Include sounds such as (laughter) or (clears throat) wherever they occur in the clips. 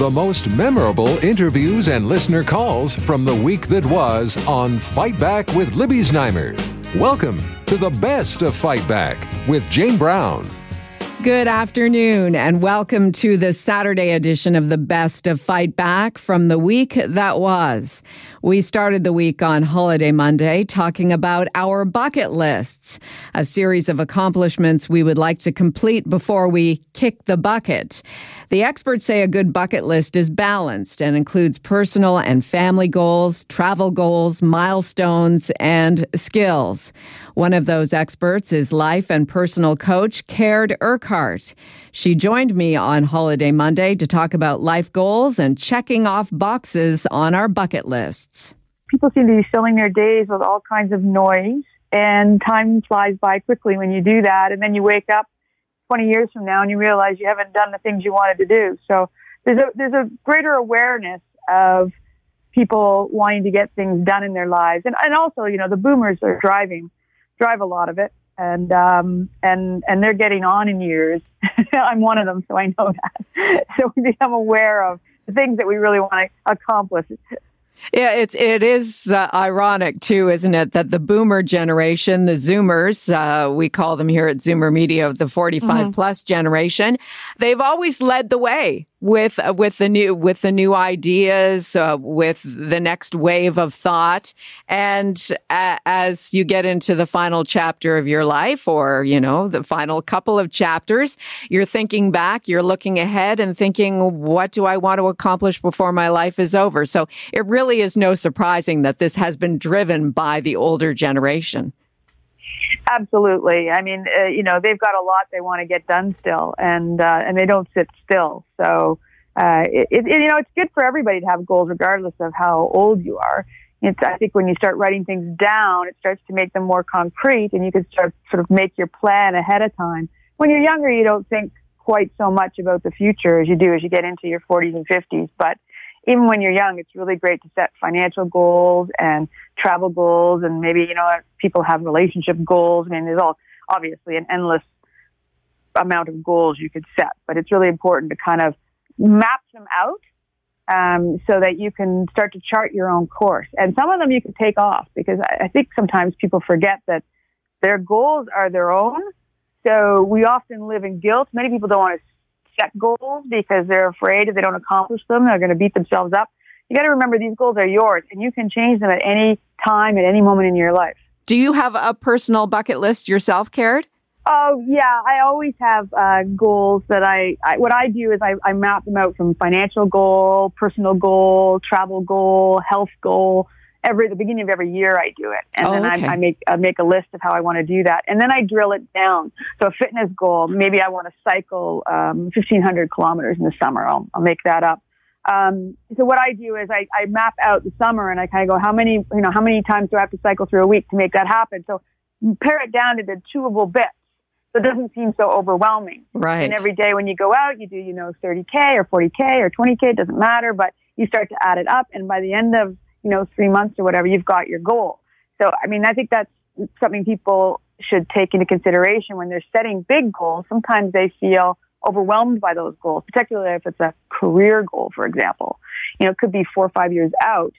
The most memorable interviews and listener calls from the week that was on Fight Back with Libby Znaimer. Welcome to the best of Fight Back with Jane Brown. Good afternoon, and welcome to the Saturday edition of the Best of Fight Back from the week that was. We started the week on Holiday Monday talking about our bucket lists, a series of accomplishments we would like to complete before we kick the bucket. The experts say a good bucket list is balanced and includes personal and family goals, travel goals, milestones, and skills. One of those experts is life and personal coach Caird Urquhart. She joined me on Holiday Monday to talk about life goals and checking off boxes on our bucket lists. People seem to be filling their days with all kinds of noise, and time flies by quickly when you do that. And then you wake up 20 years from now and you realize you haven't done the things you wanted to do. So there's a, there's a greater awareness of people wanting to get things done in their lives. And, and also, you know, the boomers are driving, drive a lot of it. And, um, and, and they're getting on in years. (laughs) I'm one of them, so I know that. (laughs) so we become aware of the things that we really want to accomplish. Yeah, it's it is uh, ironic too, isn't it, that the Boomer generation, the Zoomers, uh, we call them here at Zoomer Media, the 45 mm-hmm. plus generation, they've always led the way with uh, with the new with the new ideas, uh, with the next wave of thought, and as you get into the final chapter of your life, or you know the final couple of chapters, you're thinking back, you're looking ahead, and thinking, what do I want to accomplish before my life is over? So it really is no surprising that this has been driven by the older generation. Absolutely. I mean, uh, you know, they've got a lot they want to get done still, and uh, and they don't sit still. So, uh, it, it, you know, it's good for everybody to have goals, regardless of how old you are. It's, I think when you start writing things down, it starts to make them more concrete, and you can start sort of make your plan ahead of time. When you're younger, you don't think quite so much about the future as you do as you get into your 40s and 50s, but even when you're young, it's really great to set financial goals and travel goals, and maybe you know people have relationship goals. I mean, there's all obviously an endless amount of goals you could set, but it's really important to kind of map them out um, so that you can start to chart your own course. And some of them you can take off because I, I think sometimes people forget that their goals are their own. So we often live in guilt. Many people don't want to set goals because they're afraid if they don't accomplish them, they're going to beat themselves up. You got to remember these goals are yours and you can change them at any time, at any moment in your life. Do you have a personal bucket list yourself, Caird? Oh yeah, I always have uh, goals that I, I. What I do is I, I map them out from financial goal, personal goal, travel goal, health goal, every the beginning of every year I do it, and oh, then okay. I, I, make I make a list of how I want to do that, and then I drill it down. So a fitness goal, maybe I want to cycle um, 1,500 kilometers in the summer. I'll, I'll make that up. Um, so what I do is I, I map out the summer, and I kind of go, how many you know how many times do I have to cycle through a week to make that happen? So pare it down to the chewable bits. So it doesn't seem so overwhelming. Right. And every day when you go out, you do, you know, 30K or 40K or 20K, it doesn't matter, but you start to add it up. And by the end of you know, three months or whatever, you've got your goal. So, I mean, I think that's something people should take into consideration when they're setting big goals. Sometimes they feel overwhelmed by those goals, particularly if it's a career goal, for example. You know, it could be four or five years out.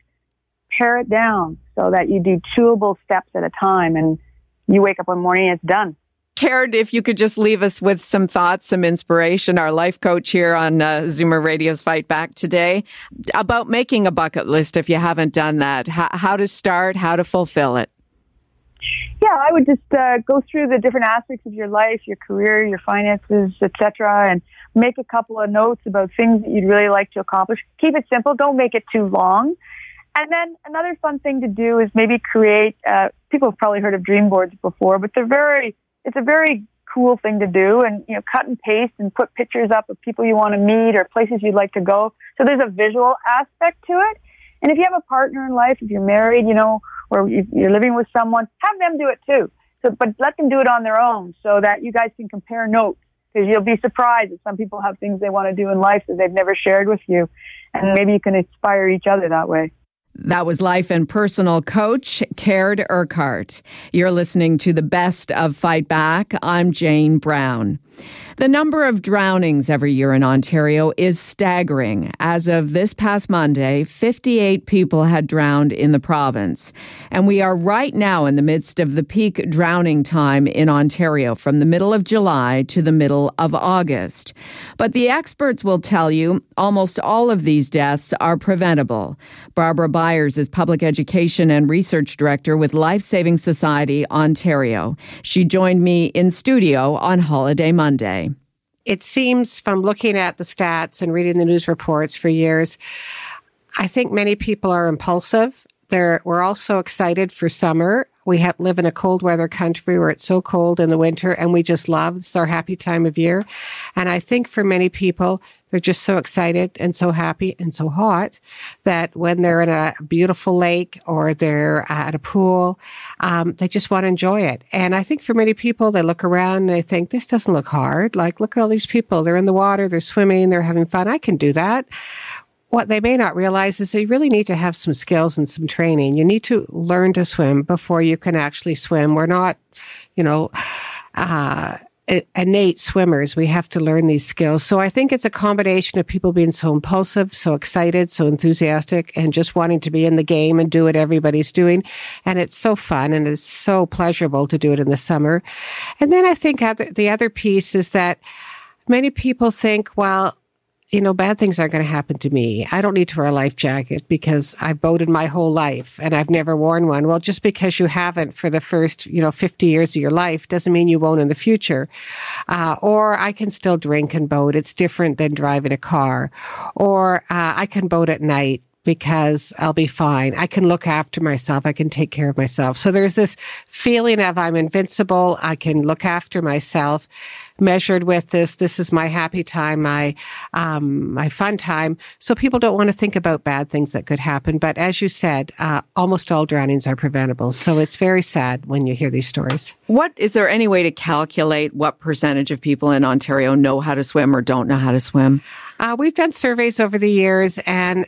Pare it down so that you do chewable steps at a time and you wake up one morning and it's done. Caird if you could just leave us with some thoughts, some inspiration, our life coach here on uh, Zoomer Radio's Fight Back today, about making a bucket list if you haven't done that, how, how to start, how to fulfill it. Yeah, I would just uh, go through the different aspects of your life, your career, your finances, etc., and make a couple of notes about things that you'd really like to accomplish. Keep it simple. Don't make it too long. And then another fun thing to do is maybe create. Uh, people have probably heard of dream boards before, but they're very it's a very cool thing to do and you know cut and paste and put pictures up of people you want to meet or places you'd like to go. So there's a visual aspect to it. And if you have a partner in life if you're married you know or you're living with someone have them do it too. So but let them do it on their own so that you guys can compare notes because you'll be surprised that some people have things they want to do in life that they've never shared with you. And maybe you can inspire each other that way that was life and personal coach Caird Urquhart. You're listening to the best of Fight Back. I'm Jane Brown. The number of drownings every year in Ontario is staggering. As of this past Monday, 58 people had drowned in the province. And we are right now in the midst of the peak drowning time in Ontario from the middle of July to the middle of August. But the experts will tell you almost all of these deaths are preventable. Barbara Byers is Public Education and Research Director with Life Saving Society Ontario. She joined me in studio on Holiday Monday it seems from looking at the stats and reading the news reports for years, I think many people are impulsive. They're, we're also excited for summer. We have, live in a cold weather country where it's so cold in the winter and we just love it's our happy time of year. And I think for many people, they're just so excited and so happy and so hot that when they're in a beautiful lake or they're at a pool, um, they just want to enjoy it. And I think for many people, they look around and they think, this doesn't look hard. Like, look at all these people. They're in the water, they're swimming, they're having fun. I can do that what they may not realize is they really need to have some skills and some training. You need to learn to swim before you can actually swim. We're not, you know, uh, innate swimmers. We have to learn these skills. So I think it's a combination of people being so impulsive, so excited, so enthusiastic, and just wanting to be in the game and do what everybody's doing. And it's so fun and it's so pleasurable to do it in the summer. And then I think the other piece is that many people think, well, you know, bad things aren't going to happen to me. I don't need to wear a life jacket because I've boated my whole life and I've never worn one. Well, just because you haven't for the first, you know, 50 years of your life doesn't mean you won't in the future. Uh, or I can still drink and boat. It's different than driving a car. Or uh, I can boat at night because I'll be fine. I can look after myself. I can take care of myself. So there's this feeling of I'm invincible. I can look after myself measured with this. This is my happy time, my, um, my fun time. So people don't want to think about bad things that could happen. But as you said, uh, almost all drownings are preventable. So it's very sad when you hear these stories. What is there any way to calculate what percentage of people in Ontario know how to swim or don't know how to swim? Uh, we've done surveys over the years and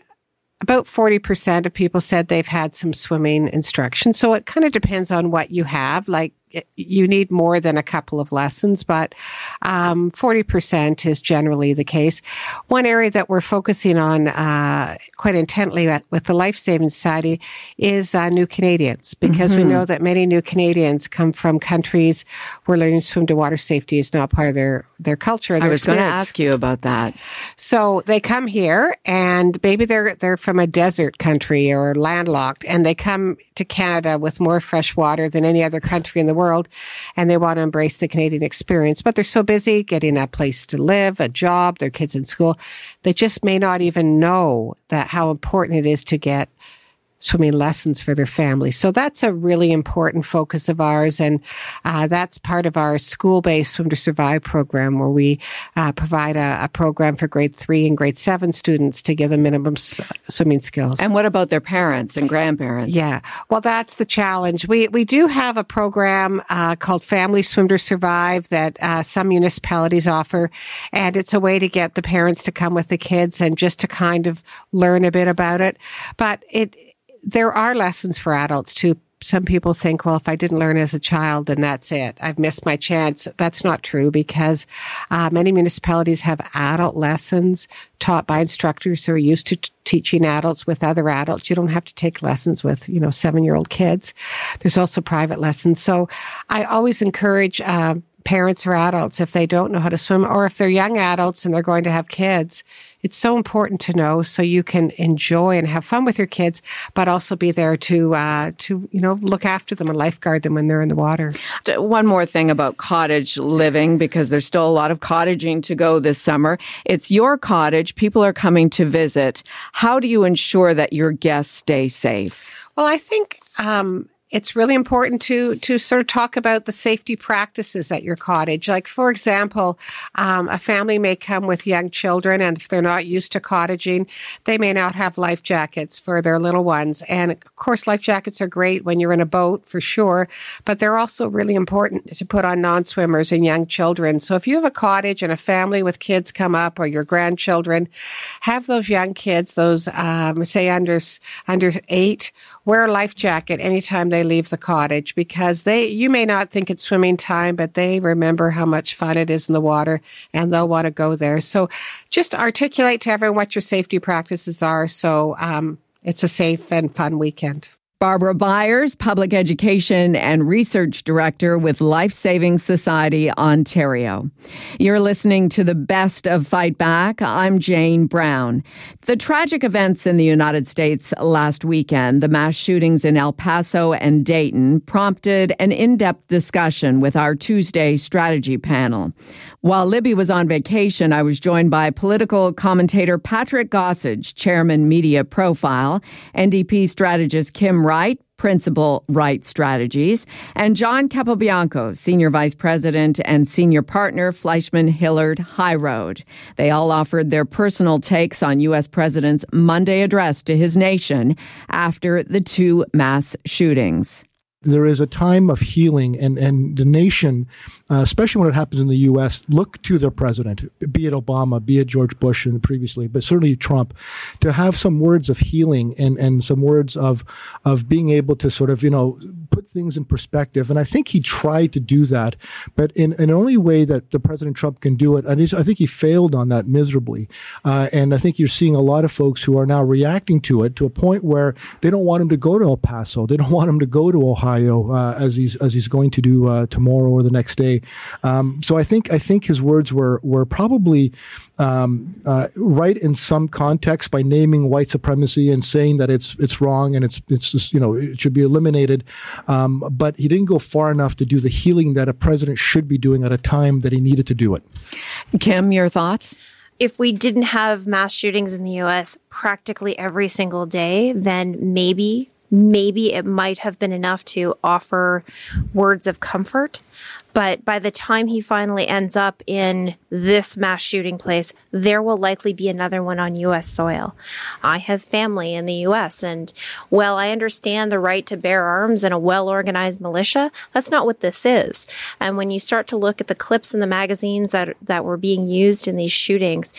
about 40% of people said they've had some swimming instruction. So it kind of depends on what you have. Like you need more than a couple of lessons, but um, 40% is generally the case. One area that we're focusing on uh, quite intently with the Life Saving Society is uh, new Canadians, because mm-hmm. we know that many new Canadians come from countries where learning to swim to water safety is not part of their, their culture. Their I was going to ask you about that. So they come here and maybe they're, they're from a desert country or landlocked and they come to Canada with more fresh water than any other country in the world world and they want to embrace the Canadian experience, but they're so busy getting a place to live, a job, their kids in school, they just may not even know that how important it is to get swimming lessons for their families. So that's a really important focus of ours. And uh, that's part of our school based Swim to Survive program, where we uh, provide a, a, program for grade three and grade seven students to give them minimum s- swimming skills. And what about their parents and grandparents? Yeah. Well, that's the challenge. We, we do have a program uh, called Family Swim to Survive that uh, some municipalities offer. And it's a way to get the parents to come with the kids and just to kind of learn a bit about it. But it, there are lessons for adults too. Some people think, well, if I didn't learn as a child, then that's it. I've missed my chance. That's not true because uh, many municipalities have adult lessons taught by instructors who are used to t- teaching adults with other adults. You don't have to take lessons with, you know, seven year old kids. There's also private lessons. So I always encourage, uh, parents or adults if they don't know how to swim or if they're young adults and they're going to have kids it's so important to know so you can enjoy and have fun with your kids, but also be there to uh, to you know look after them and lifeguard them when they're in the water. One more thing about cottage living because there's still a lot of cottaging to go this summer. It's your cottage. People are coming to visit. How do you ensure that your guests stay safe? Well, I think um, it's really important to to sort of talk about the safety practices at your cottage. Like, for example, um, a family may come with young children, and if they're not used to cottaging, they may not have life jackets for their little ones. And of course, life jackets are great when you're in a boat for sure, but they're also really important to put on non swimmers and young children. So if you have a cottage and a family with kids come up or your grandchildren, have those young kids, those um, say under under eight, wear a life jacket anytime they leave the cottage because they, you may not think it's swimming time, but they remember how much fun it is in the water and they'll want to go there. So just articulate to everyone what your safety practices are. So, um, it's a safe and fun weekend. Barbara Byers, Public Education and Research Director with Life Saving Society Ontario. You're listening to the best of Fight Back. I'm Jane Brown. The tragic events in the United States last weekend, the mass shootings in El Paso and Dayton, prompted an in depth discussion with our Tuesday strategy panel. While Libby was on vacation, I was joined by political commentator Patrick Gossage, Chairman Media Profile, NDP strategist Kim Wright, Principal Wright Strategies, and John Capobianco, Senior Vice President and Senior Partner, Fleishman Hillard High Road. They all offered their personal takes on U.S. President's Monday address to his nation after the two mass shootings there is a time of healing and, and the nation, uh, especially when it happens in the U.S., look to their president, be it Obama, be it George Bush and previously, but certainly Trump, to have some words of healing and, and some words of, of being able to sort of, you know, put things in perspective. And I think he tried to do that, but in an only way that the President Trump can do it. And I think he failed on that miserably. Uh, and I think you're seeing a lot of folks who are now reacting to it to a point where they don't want him to go to El Paso. They don't want him to go to Ohio uh, as he's as he's going to do uh, tomorrow or the next day. Um, so I think I think his words were were probably um, uh, right in some context by naming white supremacy and saying that it's it's wrong and it's it's just, you know it should be eliminated. Um, but he didn't go far enough to do the healing that a president should be doing at a time that he needed to do it. Kim, your thoughts? If we didn't have mass shootings in the US practically every single day, then maybe maybe it might have been enough to offer words of comfort. But by the time he finally ends up in this mass shooting place, there will likely be another one on U.S. soil. I have family in the U.S., and while I understand the right to bear arms and a well organized militia, that's not what this is. And when you start to look at the clips in the magazines that, that were being used in these shootings,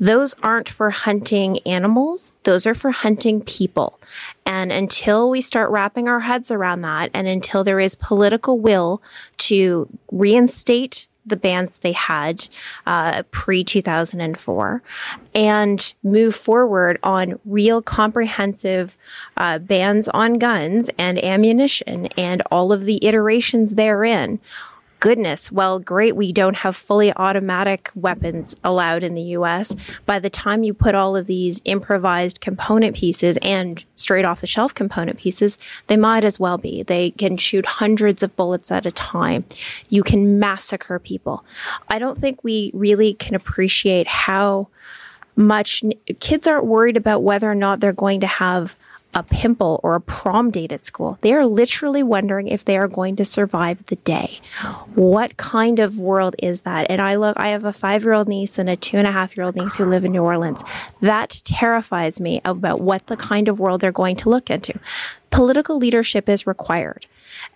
those aren't for hunting animals. Those are for hunting people. And until we start wrapping our heads around that and until there is political will to reinstate the bans they had uh, pre 2004 and move forward on real comprehensive uh, bans on guns and ammunition and all of the iterations therein goodness, well, great, we don't have fully automatic weapons allowed in the US. By the time you put all of these improvised component pieces and straight off the shelf component pieces, they might as well be. They can shoot hundreds of bullets at a time. You can massacre people. I don't think we really can appreciate how much kids aren't worried about whether or not they're going to have a pimple or a prom date at school. They are literally wondering if they are going to survive the day. What kind of world is that? And I look, I have a five year old niece and a two and a half year old niece who live in New Orleans. That terrifies me about what the kind of world they're going to look into. Political leadership is required.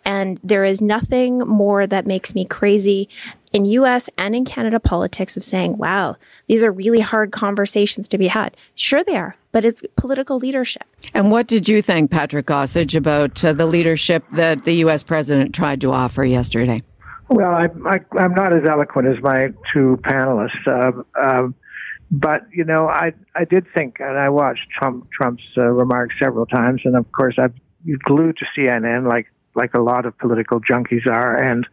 And there is nothing more that makes me crazy in US and in Canada politics of saying, wow, these are really hard conversations to be had. Sure, they are, but it's political leadership. And what did you think, Patrick Gossage, about uh, the leadership that the U.S. president tried to offer yesterday? Well, I, am not as eloquent as my two panelists. Uh, uh, but you know, I I did think, and I watched Trump Trump's uh, remarks several times, and of course, I've glued to CNN like like a lot of political junkies are, and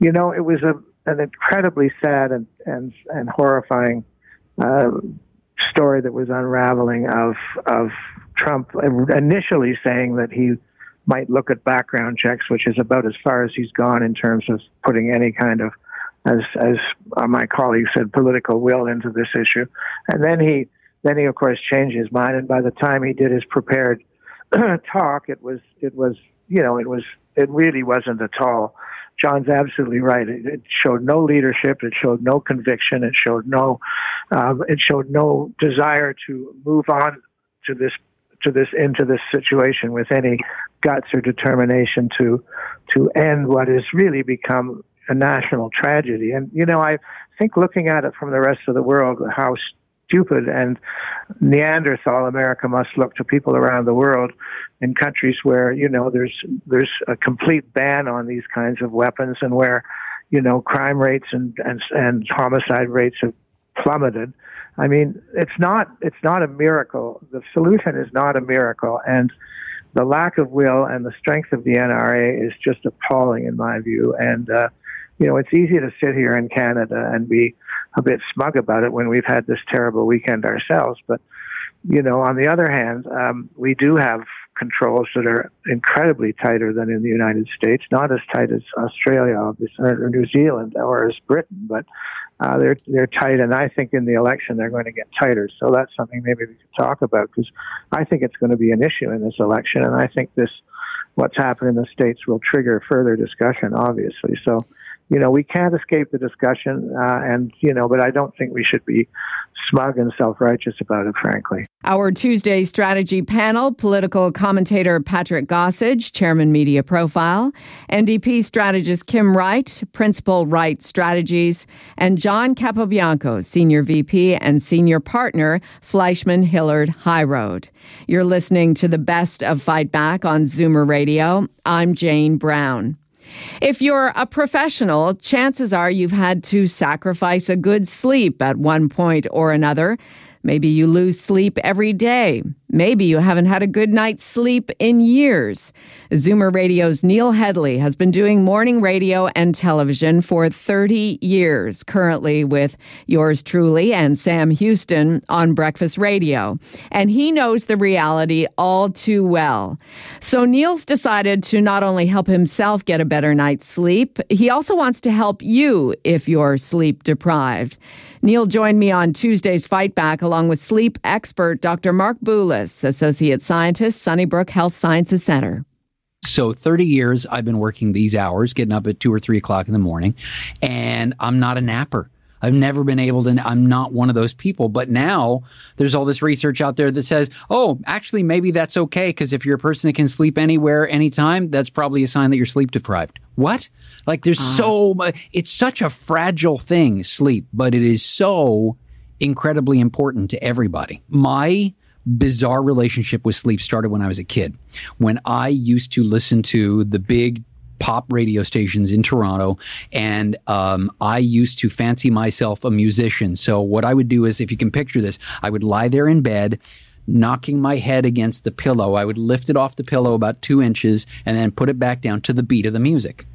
you know, it was a an incredibly sad and and, and horrifying uh, story that was unraveling of of Trump initially saying that he might look at background checks, which is about as far as he's gone in terms of putting any kind of, as as my colleague said, political will into this issue. And then he then he of course changed his mind, and by the time he did his prepared (clears throat) talk, it was it was you know it was it really wasn't at all John's absolutely right. It, it, showed no leadership. It showed no conviction. It showed no, um, it showed no desire to move on to this, to this, into this situation with any guts or determination to, to end what has really become a national tragedy. And, you know, I think looking at it from the rest of the world, how stupid and Neanderthal America must look to people around the world in countries where you know there's there's a complete ban on these kinds of weapons and where you know crime rates and and, and homicide rates have plummeted. I mean, it's not it's not a miracle. The solution is not a miracle, and the lack of will and the strength of the NRA is just appalling in my view. And uh, you know, it's easy to sit here in Canada and be a bit smug about it when we've had this terrible weekend ourselves. But you know, on the other hand, um, we do have controls that are incredibly tighter than in the United States, not as tight as Australia or New Zealand or as Britain, but uh, they're they're tight, and I think in the election they're going to get tighter. So that's something maybe we could talk about because I think it's going to be an issue in this election, and I think this what's happened in the states will trigger further discussion, obviously. So you know, we can't escape the discussion, uh, and you know, but I don't think we should be smug and self-righteous about it, frankly. Our Tuesday strategy panel: political commentator Patrick Gossage, chairman Media Profile, NDP strategist Kim Wright, principal Wright Strategies, and John Capobianco, senior VP and senior partner, Fleishman Hillard High Road. You're listening to the best of Fight Back on Zoomer Radio. I'm Jane Brown. If you're a professional, chances are you've had to sacrifice a good sleep at one point or another. Maybe you lose sleep every day. Maybe you haven't had a good night's sleep in years. Zoomer Radio's Neil Hedley has been doing morning radio and television for 30 years, currently with yours truly and Sam Houston on Breakfast Radio. And he knows the reality all too well. So Neil's decided to not only help himself get a better night's sleep, he also wants to help you if you're sleep deprived. Neil joined me on Tuesday's Fight Back along with sleep expert Dr. Mark Boulos, Associate Scientist, Sunnybrook Health Sciences Center. So 30 years I've been working these hours, getting up at two or three o'clock in the morning, and I'm not a napper. I've never been able to, I'm not one of those people. But now there's all this research out there that says, oh, actually, maybe that's okay. Because if you're a person that can sleep anywhere, anytime, that's probably a sign that you're sleep deprived. What? Like there's uh. so much, it's such a fragile thing, sleep, but it is so incredibly important to everybody. My bizarre relationship with sleep started when I was a kid. When I used to listen to the big pop radio stations in Toronto, and um, I used to fancy myself a musician. So what I would do is, if you can picture this, I would lie there in bed knocking my head against the pillow. I would lift it off the pillow about two inches and then put it back down to the beat of the music.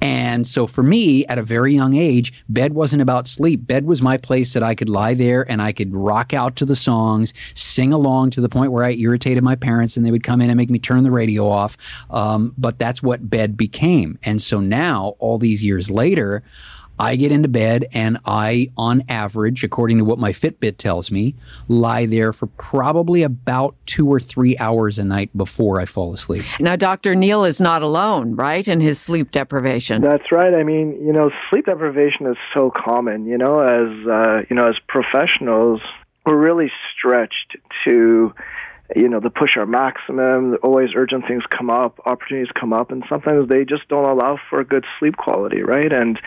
And so for me, at a very young age, bed wasn't about sleep. Bed was my place that I could lie there and I could rock out to the songs, sing along to the point where I irritated my parents and they would come in and make me turn the radio off. Um, but that's what bed became. And so now, all these years later, I get into bed and I, on average, according to what my Fitbit tells me, lie there for probably about two or three hours a night before I fall asleep. Now, Dr. Neil is not alone, right, in his sleep deprivation. That's right. I mean, you know, sleep deprivation is so common. You know, as uh, you know, as professionals, we're really stretched to you know, to push our maximum. Always urgent things come up, opportunities come up, and sometimes they just don't allow for good sleep quality, right? And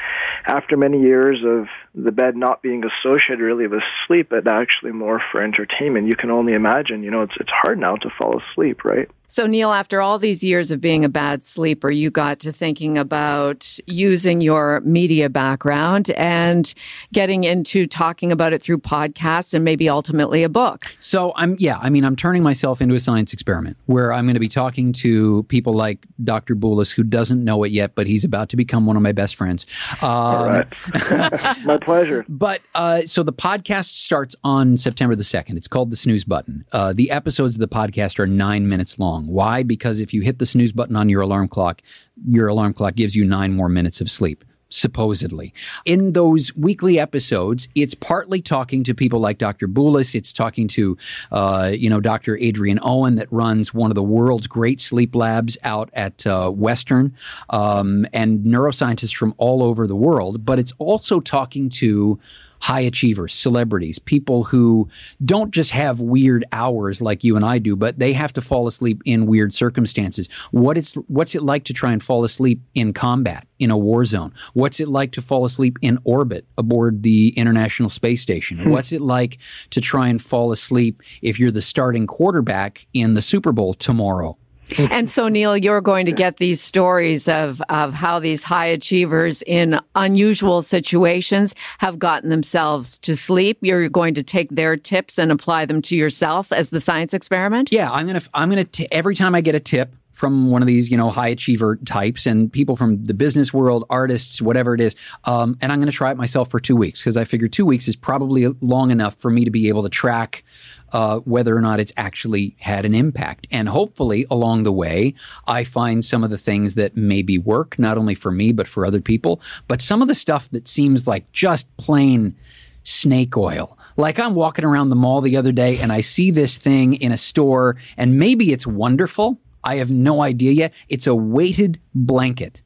after many years of the bed not being associated really with sleep, but actually more for entertainment, you can only imagine, you know, it's it's hard now to fall asleep, right? So, Neil, after all these years of being a bad sleeper, you got to thinking about using your media background and getting into talking about it through podcasts and maybe ultimately a book. So, I'm, yeah, I mean, I'm turning myself into a science experiment where I'm going to be talking to people like Dr. Boulos, who doesn't know it yet, but he's about to become one of my best friends. Um, all right. (laughs) my pleasure. But uh, so the podcast starts on September the 2nd. It's called The Snooze Button. Uh, the episodes of the podcast are nine minutes long. Why? Because if you hit the snooze button on your alarm clock, your alarm clock gives you nine more minutes of sleep supposedly. In those weekly episodes, it's partly talking to people like Dr. Boulos. It's talking to, uh, you know, Dr. Adrian Owen that runs one of the world's great sleep labs out at uh, Western um, and neuroscientists from all over the world. But it's also talking to high achievers, celebrities, people who don't just have weird hours like you and I do, but they have to fall asleep in weird circumstances. What it's what's it like to try and fall asleep in combat in a war zone? What's it like to fall asleep in orbit aboard the International Space Station? Hmm. What's it like to try and fall asleep if you're the starting quarterback in the Super Bowl tomorrow? (laughs) And so, Neil, you're going to get these stories of, of how these high achievers in unusual situations have gotten themselves to sleep. You're going to take their tips and apply them to yourself as the science experiment. Yeah, I'm gonna. I'm gonna. T- every time I get a tip from one of these, you know, high achiever types and people from the business world, artists, whatever it is, um, and I'm gonna try it myself for two weeks because I figure two weeks is probably long enough for me to be able to track uh, whether or not it's actually had an impact. And hopefully, along the way, I find some of the things that maybe work, not only for me, but for other people. But some of the stuff that seems like just plain snake oil. Like I'm walking around the mall the other day and I see this thing in a store, and maybe it's wonderful. I have no idea yet. It's a weighted blanket.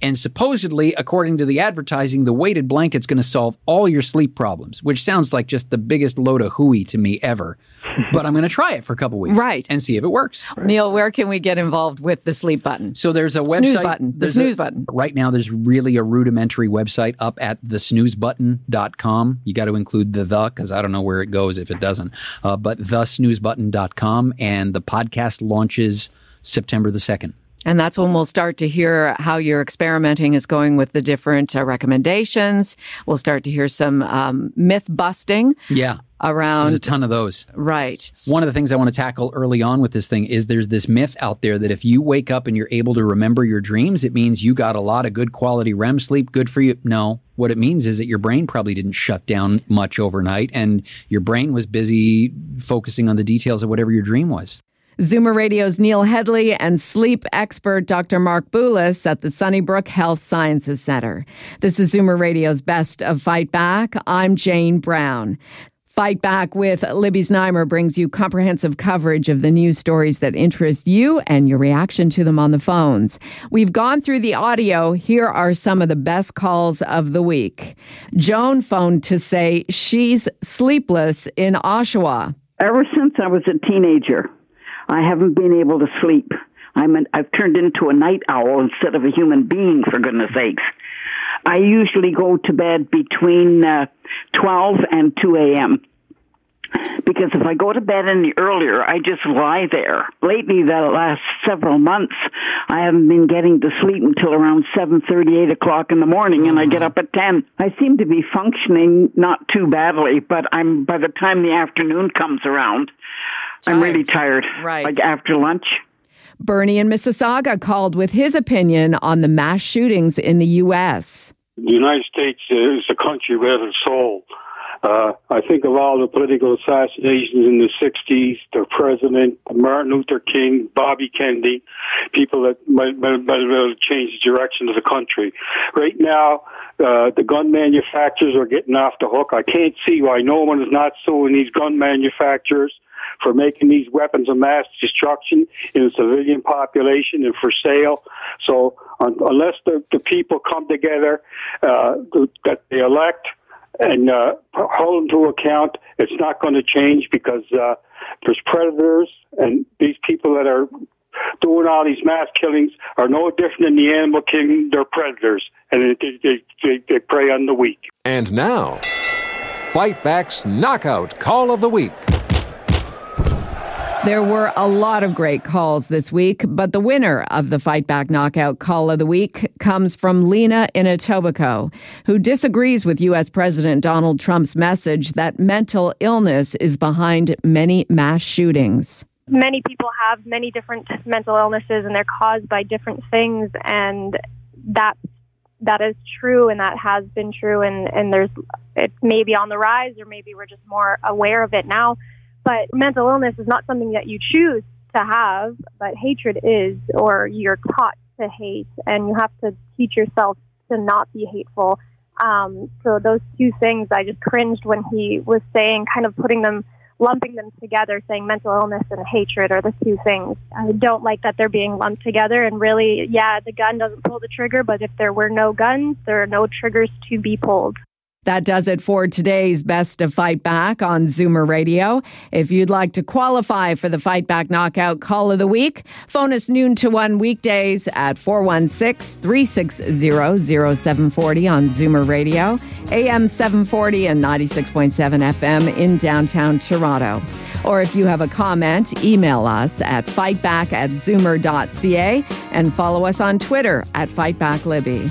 And supposedly, according to the advertising, the weighted blanket's going to solve all your sleep problems, which sounds like just the biggest load of hooey to me ever. (laughs) but I'm going to try it for a couple weeks, Right. and see if it works. Neil, where can we get involved with the sleep button? So there's a website. Snooze button. The snooze a- button. Right now, there's really a rudimentary website up at thesnoozebutton.com. You got to include the the because I don't know where it goes if it doesn't. Uh, but thesnoozebutton.com, and the podcast launches September the second. And that's when we'll start to hear how your experimenting is going with the different uh, recommendations. We'll start to hear some um, myth busting Yeah, around. there's a ton of those. right. One of the things I want to tackle early on with this thing is there's this myth out there that if you wake up and you're able to remember your dreams, it means you got a lot of good quality REM sleep. Good for you. No, what it means is that your brain probably didn't shut down much overnight and your brain was busy focusing on the details of whatever your dream was. Zoomer Radio's Neil Hedley and sleep expert Dr. Mark Boulos at the Sunnybrook Health Sciences Center. This is Zoomer Radio's Best of Fight Back. I'm Jane Brown. Fight Back with Libby Znaimer brings you comprehensive coverage of the news stories that interest you and your reaction to them on the phones. We've gone through the audio. Here are some of the best calls of the week. Joan phoned to say she's sleepless in Oshawa. Ever since I was a teenager, I haven't been able to sleep. I'm an, I've turned into a night owl instead of a human being, for goodness sakes. I usually go to bed between uh, 12 and 2 a.m. Because if I go to bed any earlier, I just lie there. Lately, the last several months, I haven't been getting to sleep until around seven thirty, eight o'clock in the morning, and I get up at 10. I seem to be functioning not too badly, but I'm, by the time the afternoon comes around, I'm really tired. Right. Like after lunch. Bernie in Mississauga called with his opinion on the mass shootings in the U.S. the United States is a country without a soul. Uh, I think of all the political assassinations in the 60s, the president, Martin Luther King, Bobby Kennedy, people that might, might, might have really changed the direction of the country. Right now, uh, the gun manufacturers are getting off the hook. I can't see why no one is not suing these gun manufacturers for making these weapons of mass destruction in the civilian population and for sale. So un- unless the, the people come together uh, that they elect and uh, hold them to account, it's not going to change because uh, there's predators and these people that are doing all these mass killings are no different than the animal king. They're predators and they, they, they, they prey on the weak. And now, Fight Back's Knockout Call of the Week. There were a lot of great calls this week, but the winner of the Fight Back Knockout Call of the Week comes from Lena in Etobicoke, who disagrees with U.S. President Donald Trump's message that mental illness is behind many mass shootings. many people have many different mental illnesses and they're caused by different things and that that is true and that has been true and and there's it may be on the rise or maybe we're just more aware of it now but mental illness is not something that you choose to have but hatred is or you're taught to hate and you have to teach yourself to not be hateful um, so those two things i just cringed when he was saying kind of putting them lumping them together, saying mental illness and hatred are the two things. I don't like that they're being lumped together. And really, yeah, the gun doesn't pull the trigger, but if there were no guns, there are no triggers to be pulled. That does it for today's Best of Fight Back on Zoomer Radio. If you'd like to qualify for the Fight Back Knockout Call of the Week, phone us noon to 1 weekdays at 416 360 0740 on Zoomer Radio, AM 740 and 96.7 FM in downtown Toronto. Or if you have a comment, email us at fightback at zoomer.ca and follow us on Twitter at FightbackLibby.